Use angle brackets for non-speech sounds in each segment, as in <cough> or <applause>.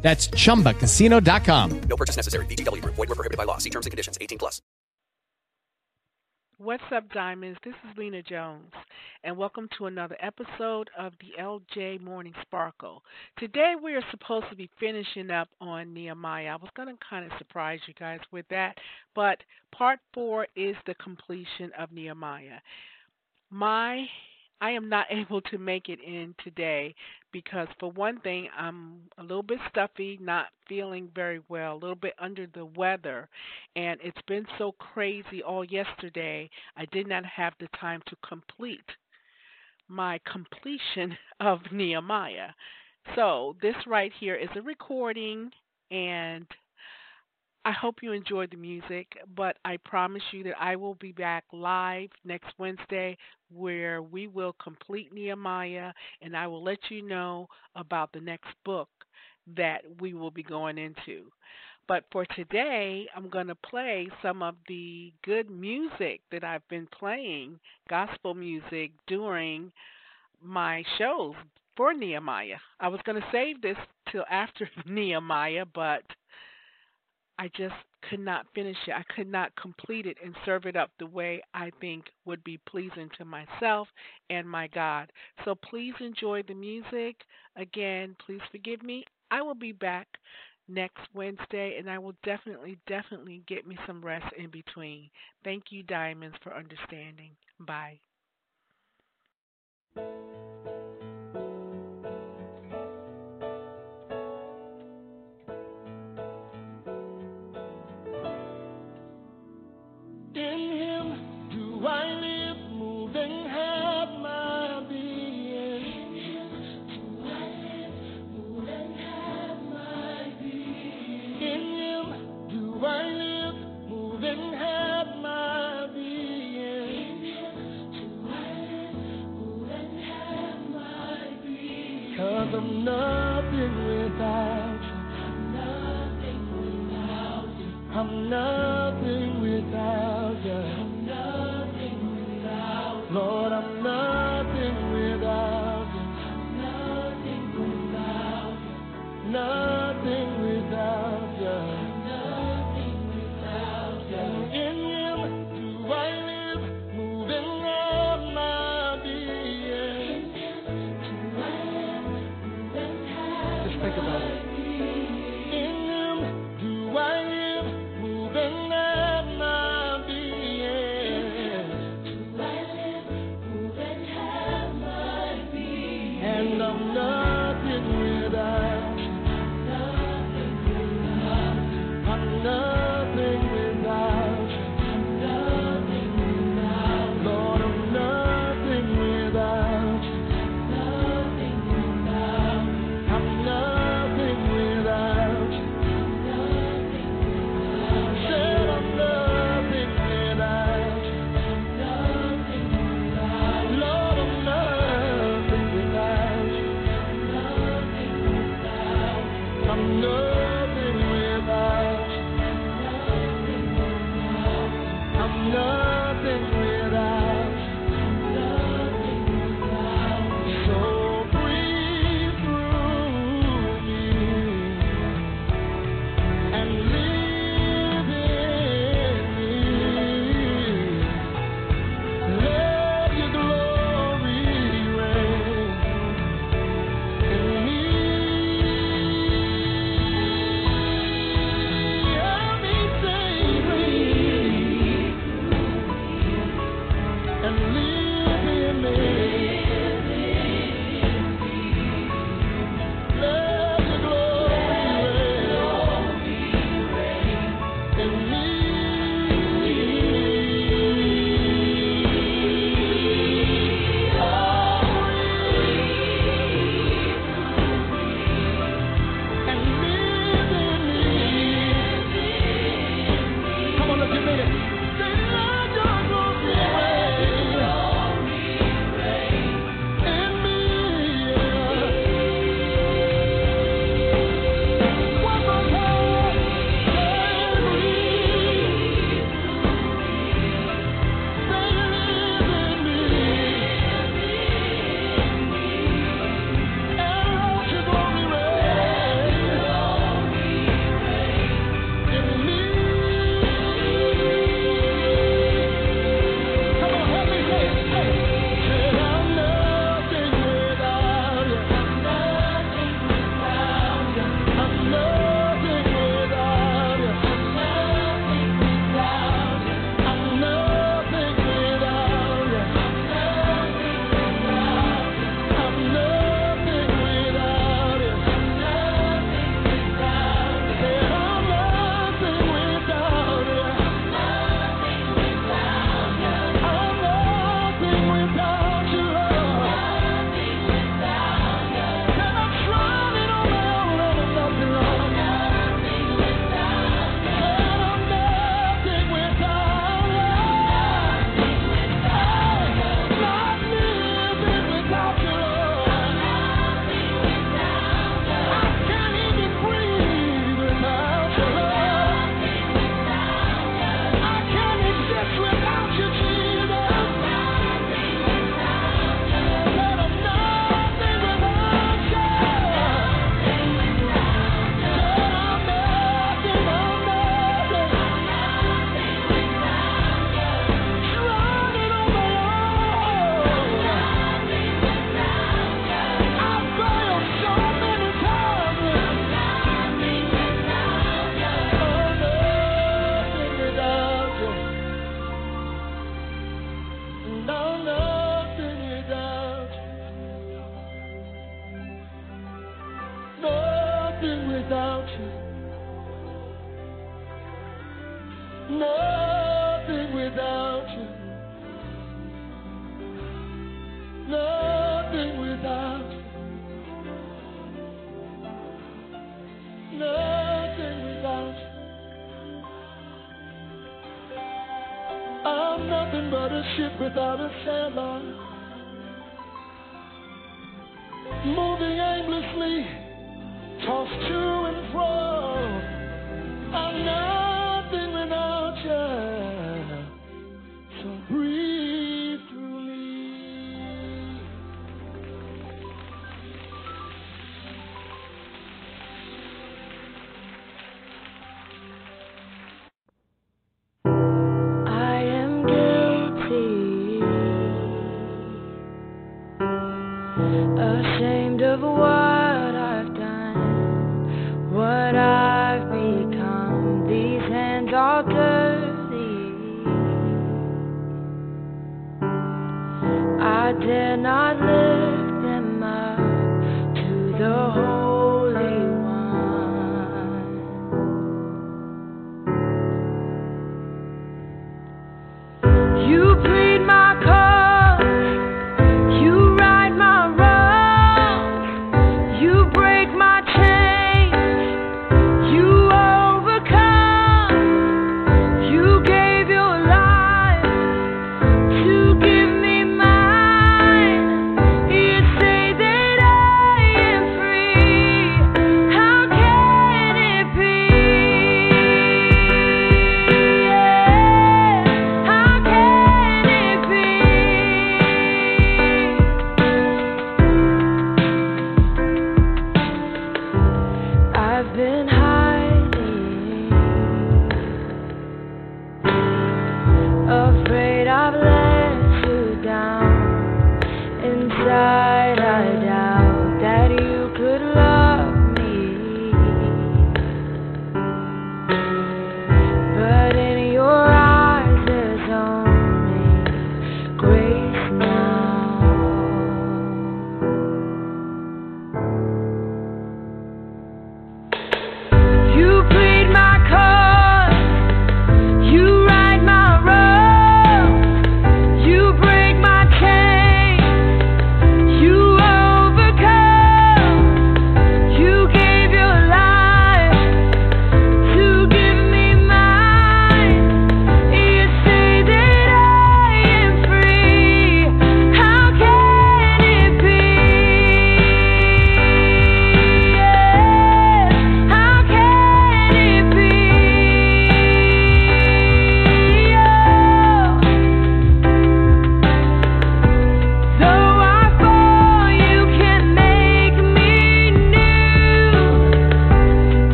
That's chumbacasino.com. No purchase necessary. VGW Group. Void were prohibited by law. See terms and conditions. 18 plus. What's up, Diamonds? This is Lina Jones, and welcome to another episode of the LJ Morning Sparkle. Today, we are supposed to be finishing up on Nehemiah. I was going to kind of surprise you guys with that, but part four is the completion of Nehemiah. My I am not <laughs> able to make it in today because, for one thing, I'm a little bit stuffy, not feeling very well, a little bit under the weather, and it's been so crazy all yesterday. I did not have the time to complete my completion <laughs> of Nehemiah. So, this right here is a recording, and I hope you enjoyed the music, but I promise you that I will be back live next Wednesday where we will complete Nehemiah and I will let you know about the next book that we will be going into. But for today, I'm going to play some of the good music that I've been playing, gospel music, during my shows for Nehemiah. I was going to save this till after <laughs> Nehemiah, but I just could not finish it. I could not complete it and serve it up the way I think would be pleasing to myself and my God. So please enjoy the music. Again, please forgive me. I will be back next Wednesday and I will definitely, definitely get me some rest in between. Thank you, Diamonds, for understanding. Bye.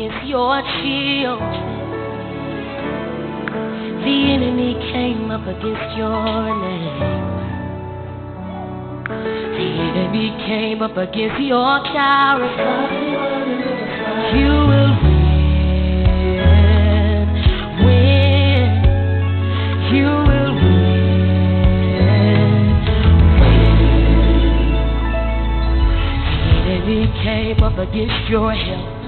is your shield. The enemy came up against your name. The enemy came up against your character. You will win, win. You will win. enemy came up against your help.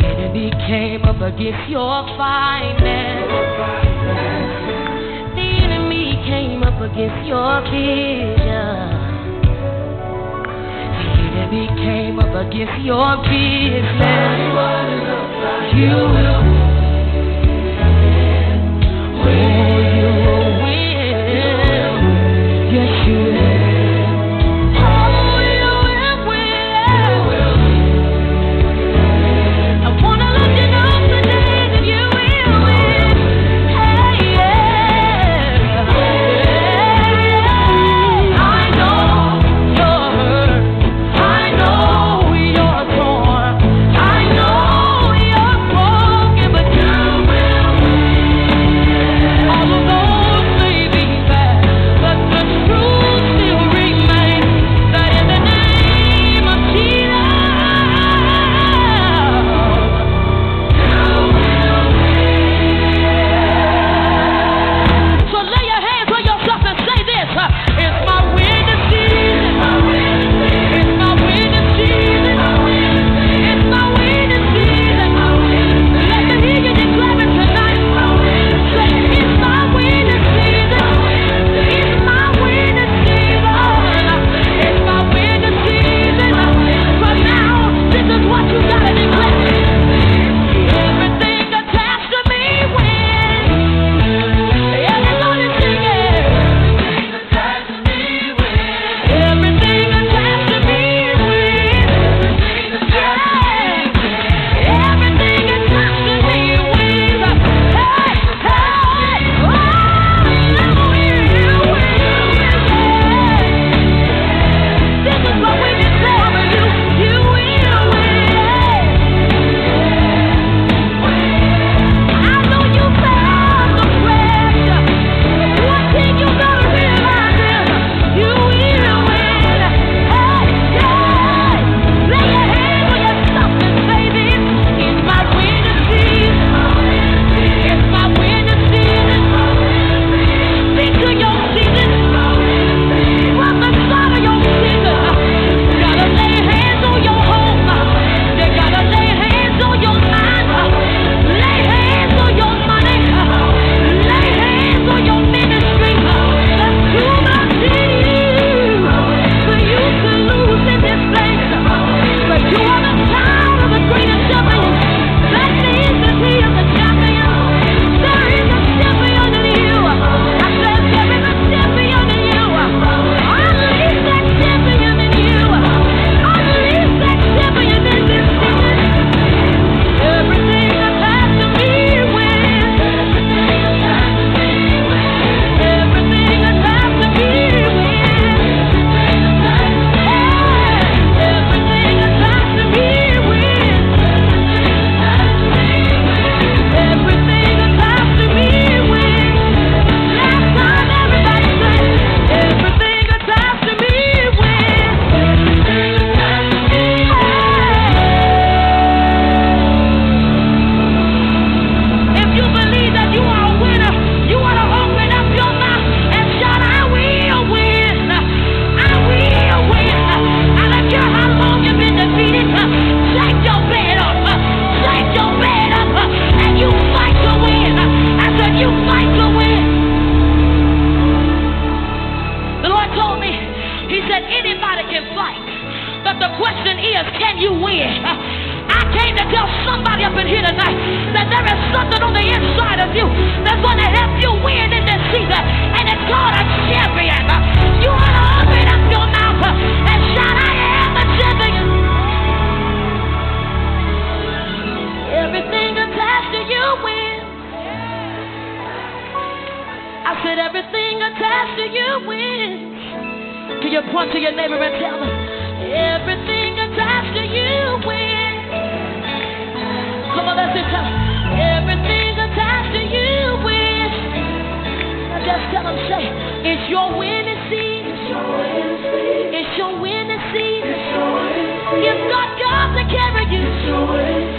The enemy came up against your finances. The enemy came up against your vision. The enemy came up against your business. You will. them. Say, it's your winning season. It's your winning season. It's not God to carry you. It's your win.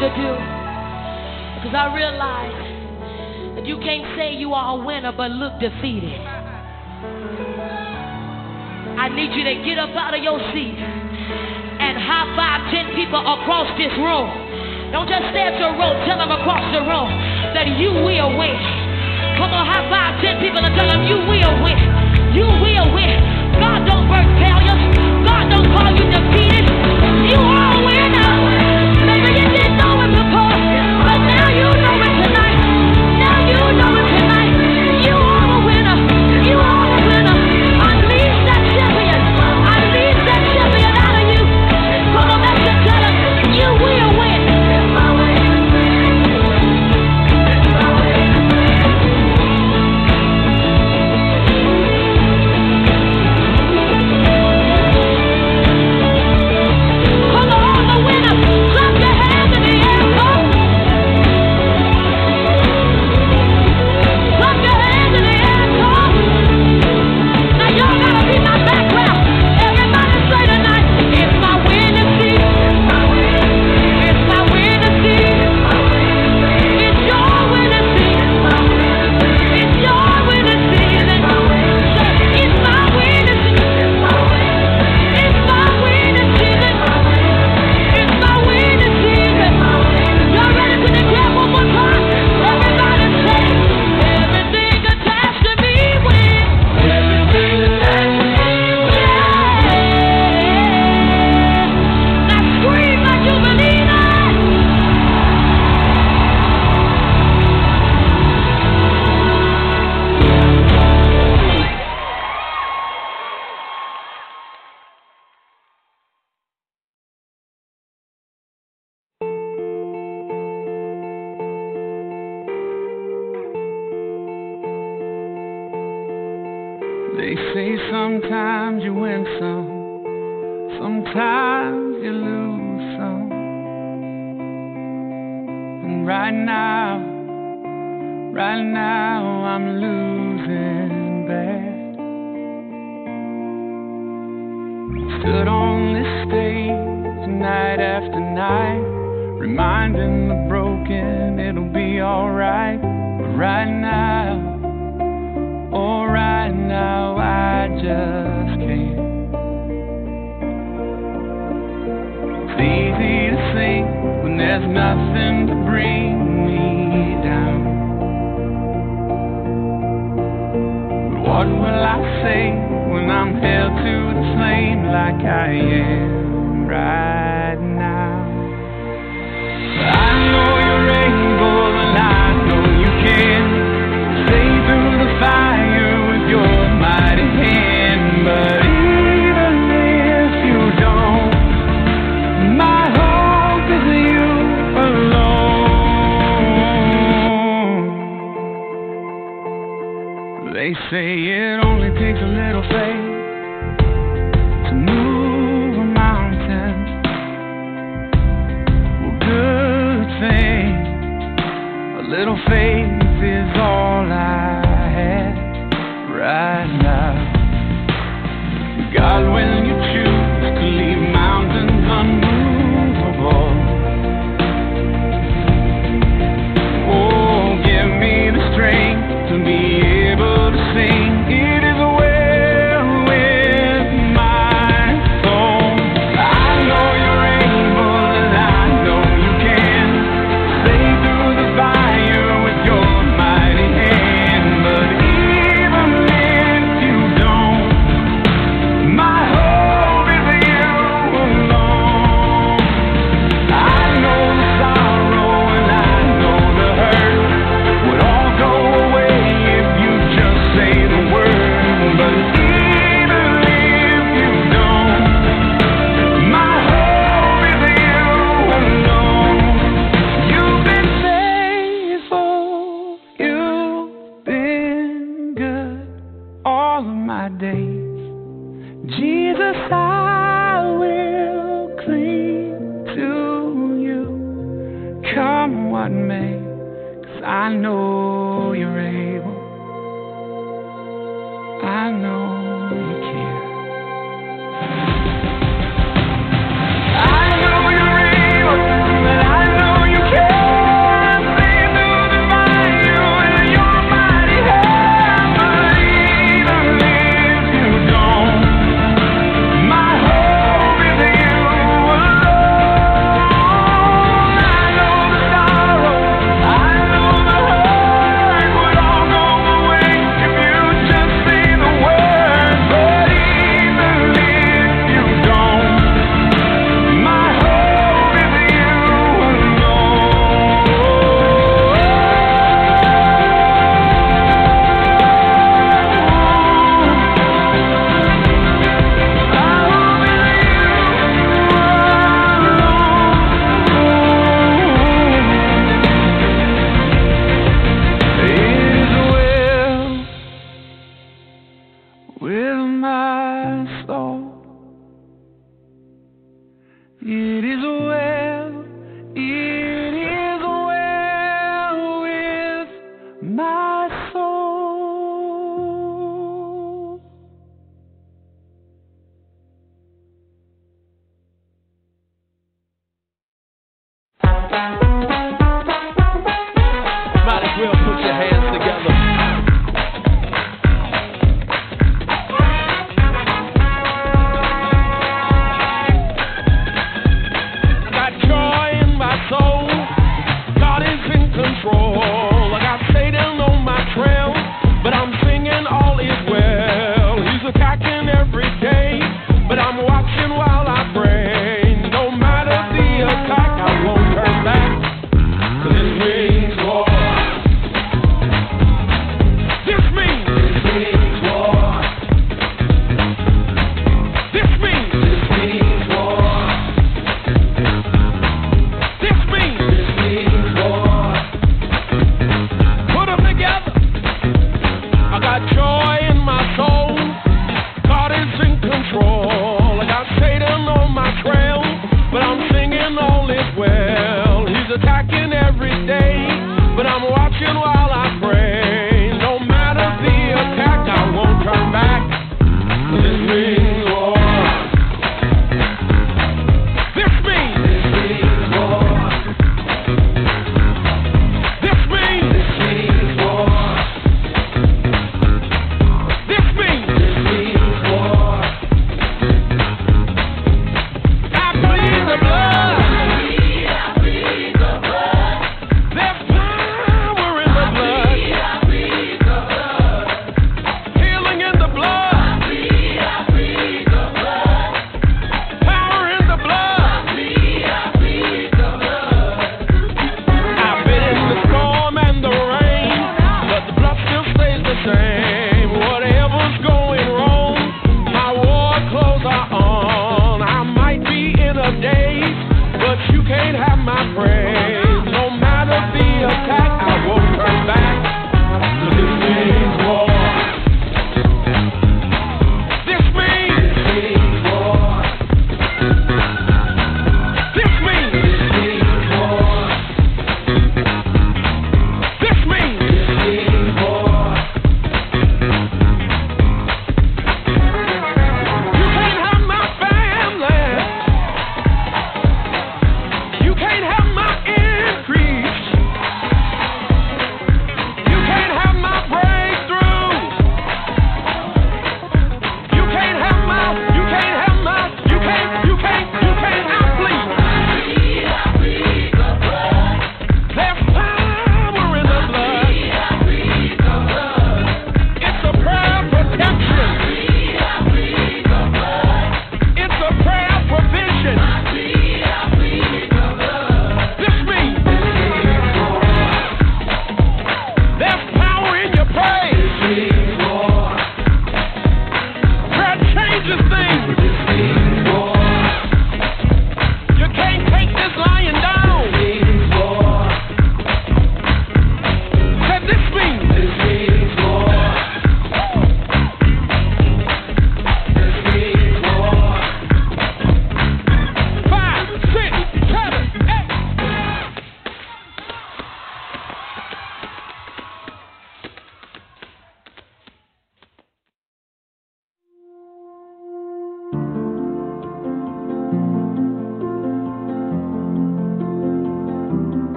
to do. Because I realize that you can't say you are a winner but look defeated. I need you to get up out of your seat and high five 10 people across this room. Don't just stand to your row, tell them across the room that you will win. Come on, high five 10 people and tell them you will win. You will win. God don't work failures, God don't call you defeated. say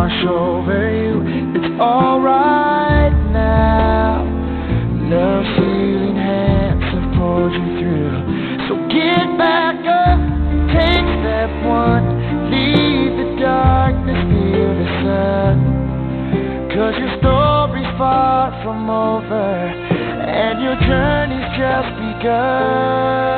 wash over you. It's alright now. Love healing hands have pulled you through. So get back up, take step one. Leave the darkness, feel the sun. Cause your story's far from over, and your journey's just begun.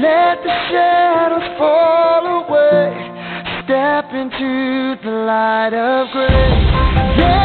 Let the shadows fall away. Step into the light of grace. Yeah.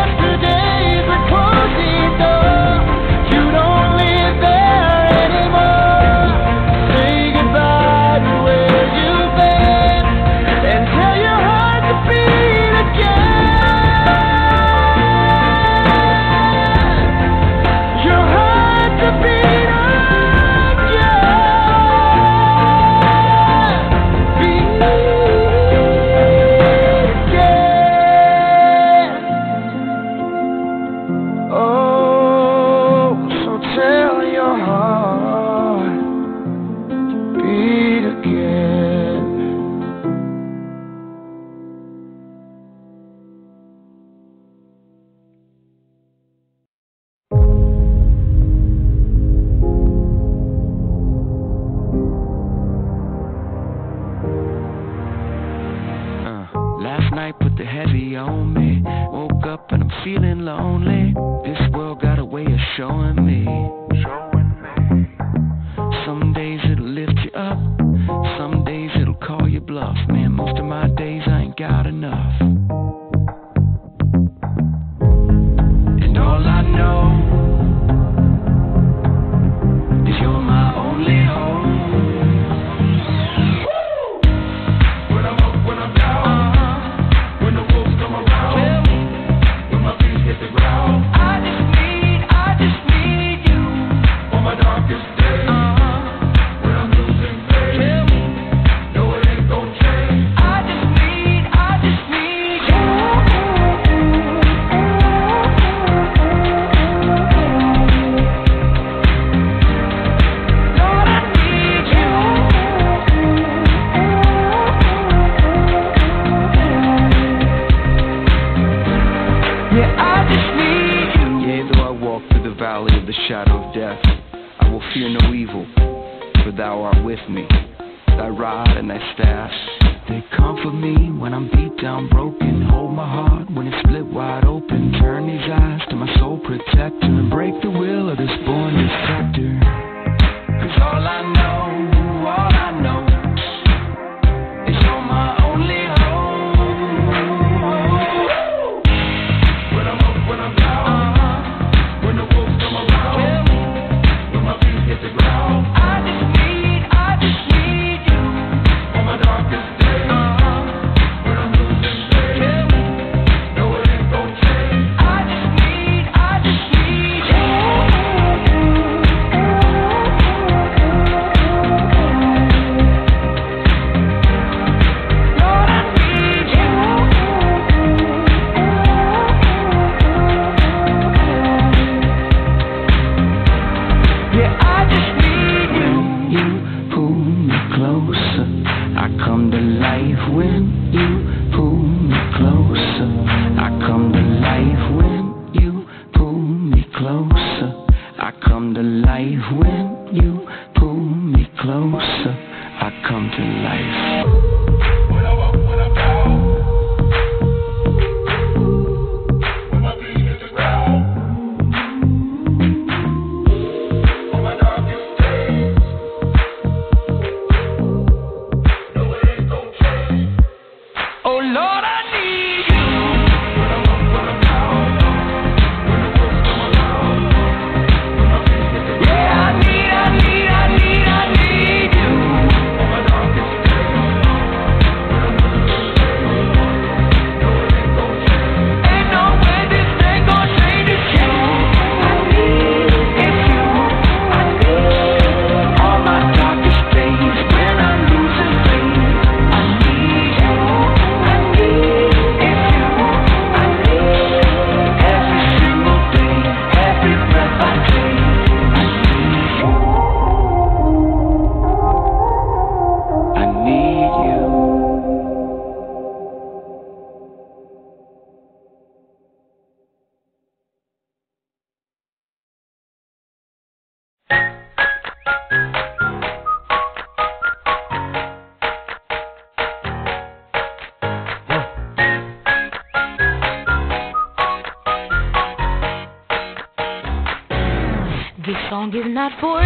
thou art with me. Thy rod and thy staff, they comfort me when I'm beat down, broken not for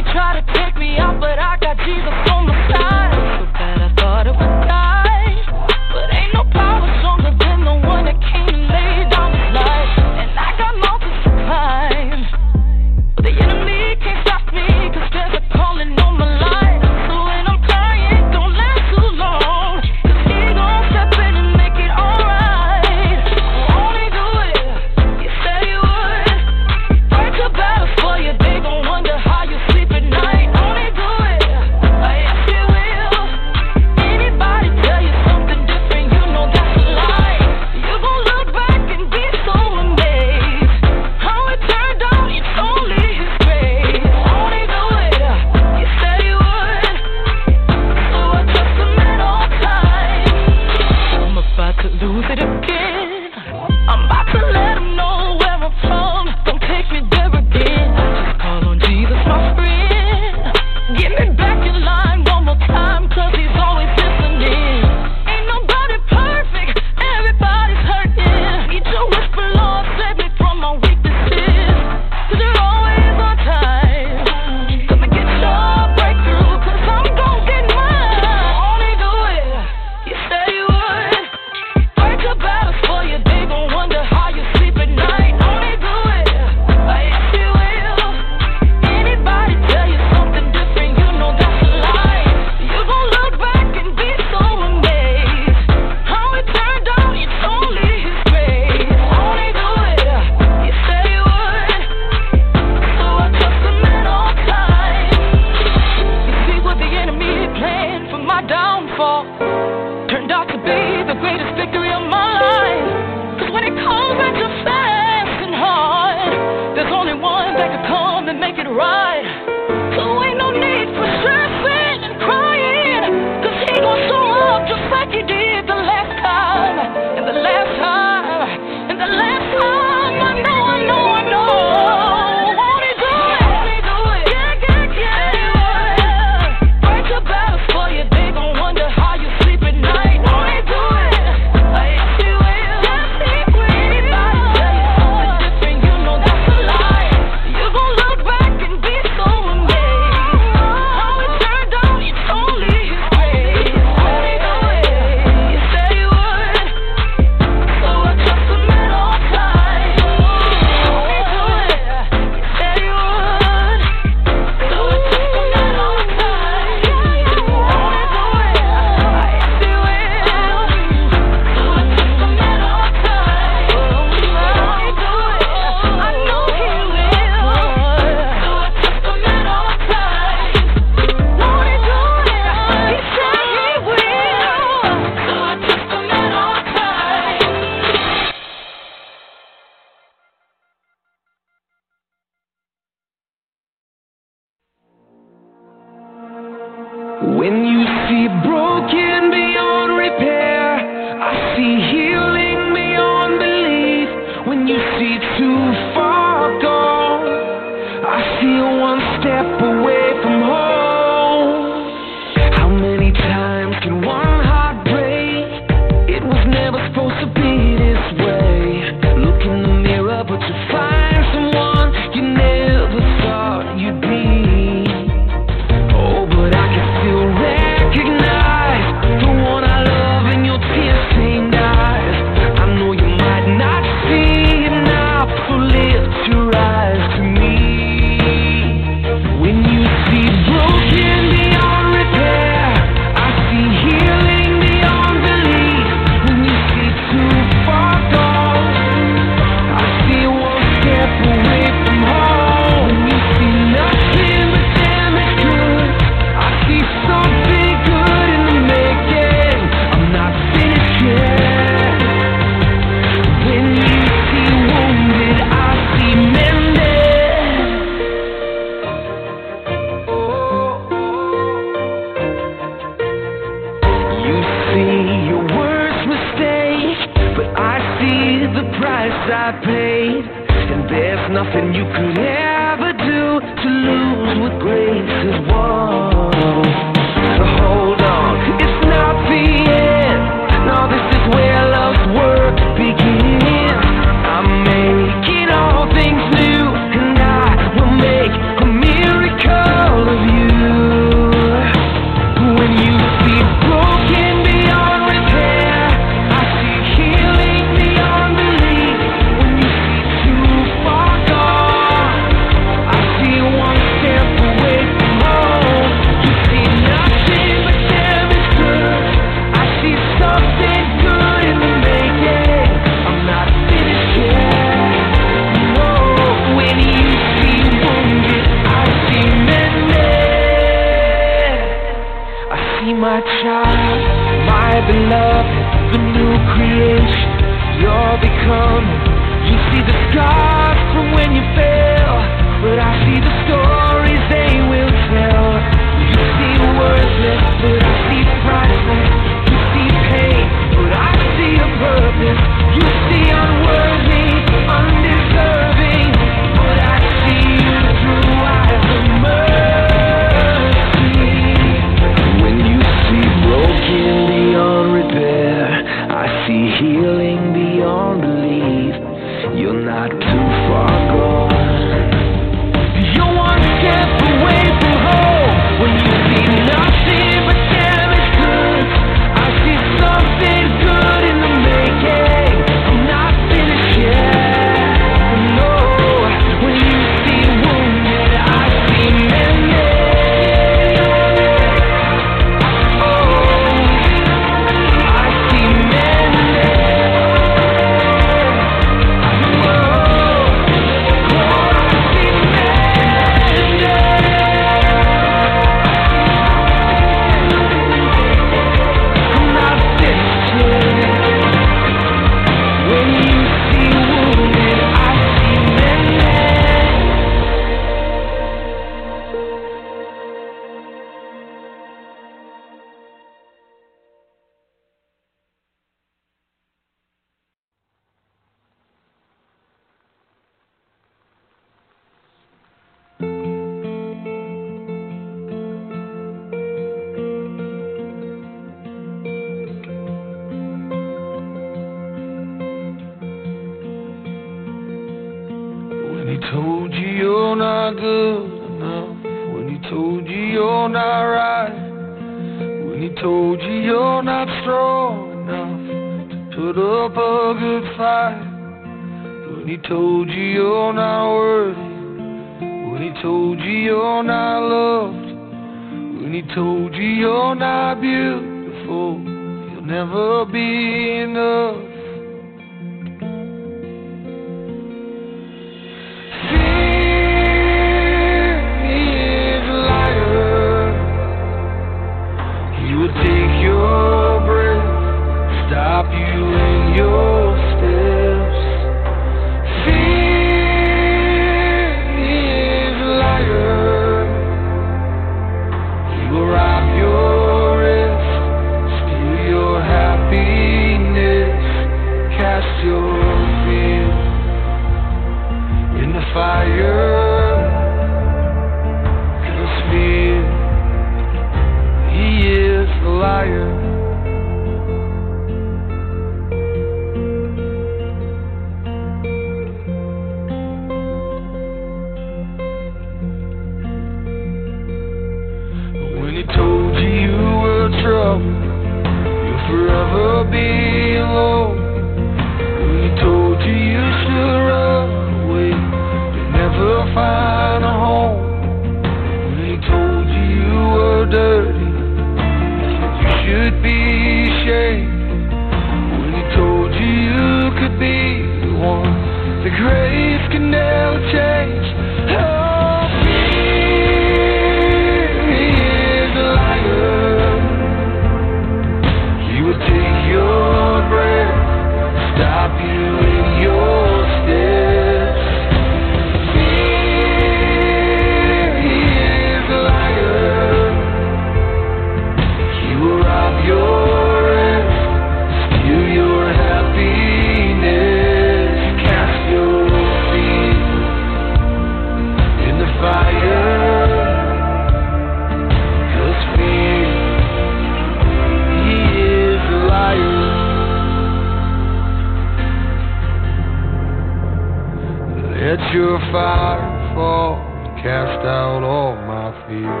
Let your fire fall cast out all my fear.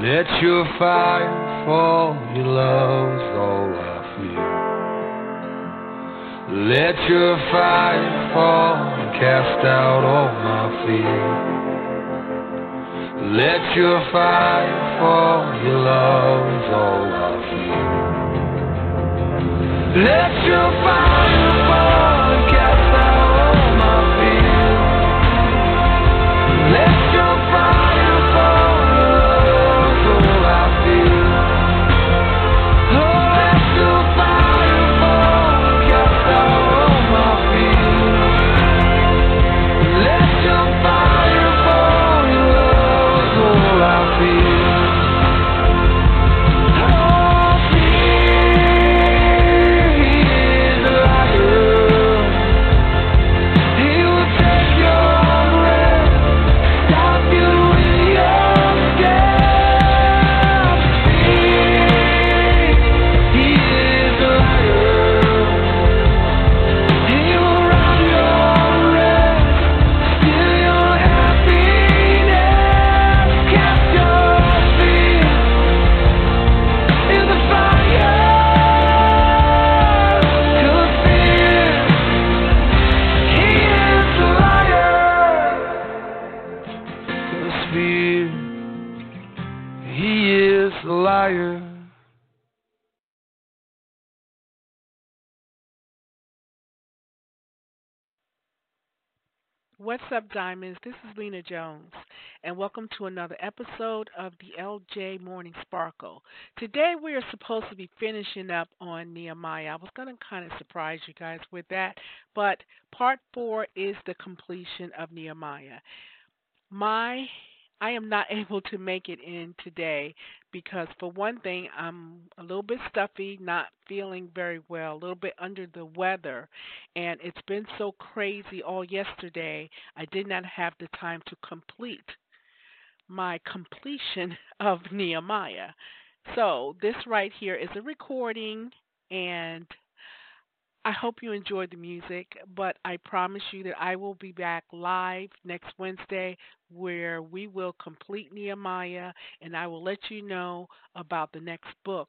Let your fire fall, your love's all I fear. Let your fire fall and cast out all my fear. Let your fire fall, your love's all I fear. Let your fire fall up, Diamonds? This is Lina Jones, and welcome to another episode of the LJ Morning Sparkle. Today, we are supposed to be finishing up on Nehemiah. I was going to kind of surprise you guys with that, but part four is the completion of Nehemiah. My I am not <laughs> able to make it in today because, for one thing, I'm a little bit stuffy, not feeling very well, a little bit under the weather, and it's been so crazy all yesterday. I did not have the time to complete my completion <laughs> of Nehemiah. So, this right here is a recording, and I hope you enjoyed the music, but I promise you that I will be back live next Wednesday where we will complete Nehemiah and I will let you know about the next book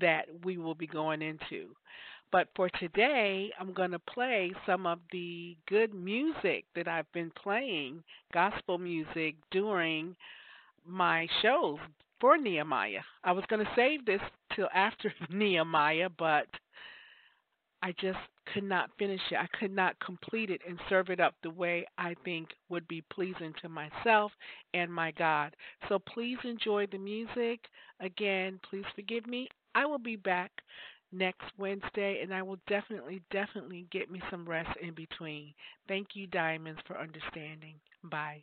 that we will be going into. But for today, I'm going to play some of the good music that I've been playing, gospel music, during my shows for Nehemiah. I was going to save this till after <laughs> Nehemiah, but I just could not finish it. I could not complete it and serve it up the way I think would be pleasing to myself and my God. So please enjoy the music. Again, please forgive me. I will be back next Wednesday and I will definitely, definitely get me some rest in between. Thank you, Diamonds, for understanding. Bye.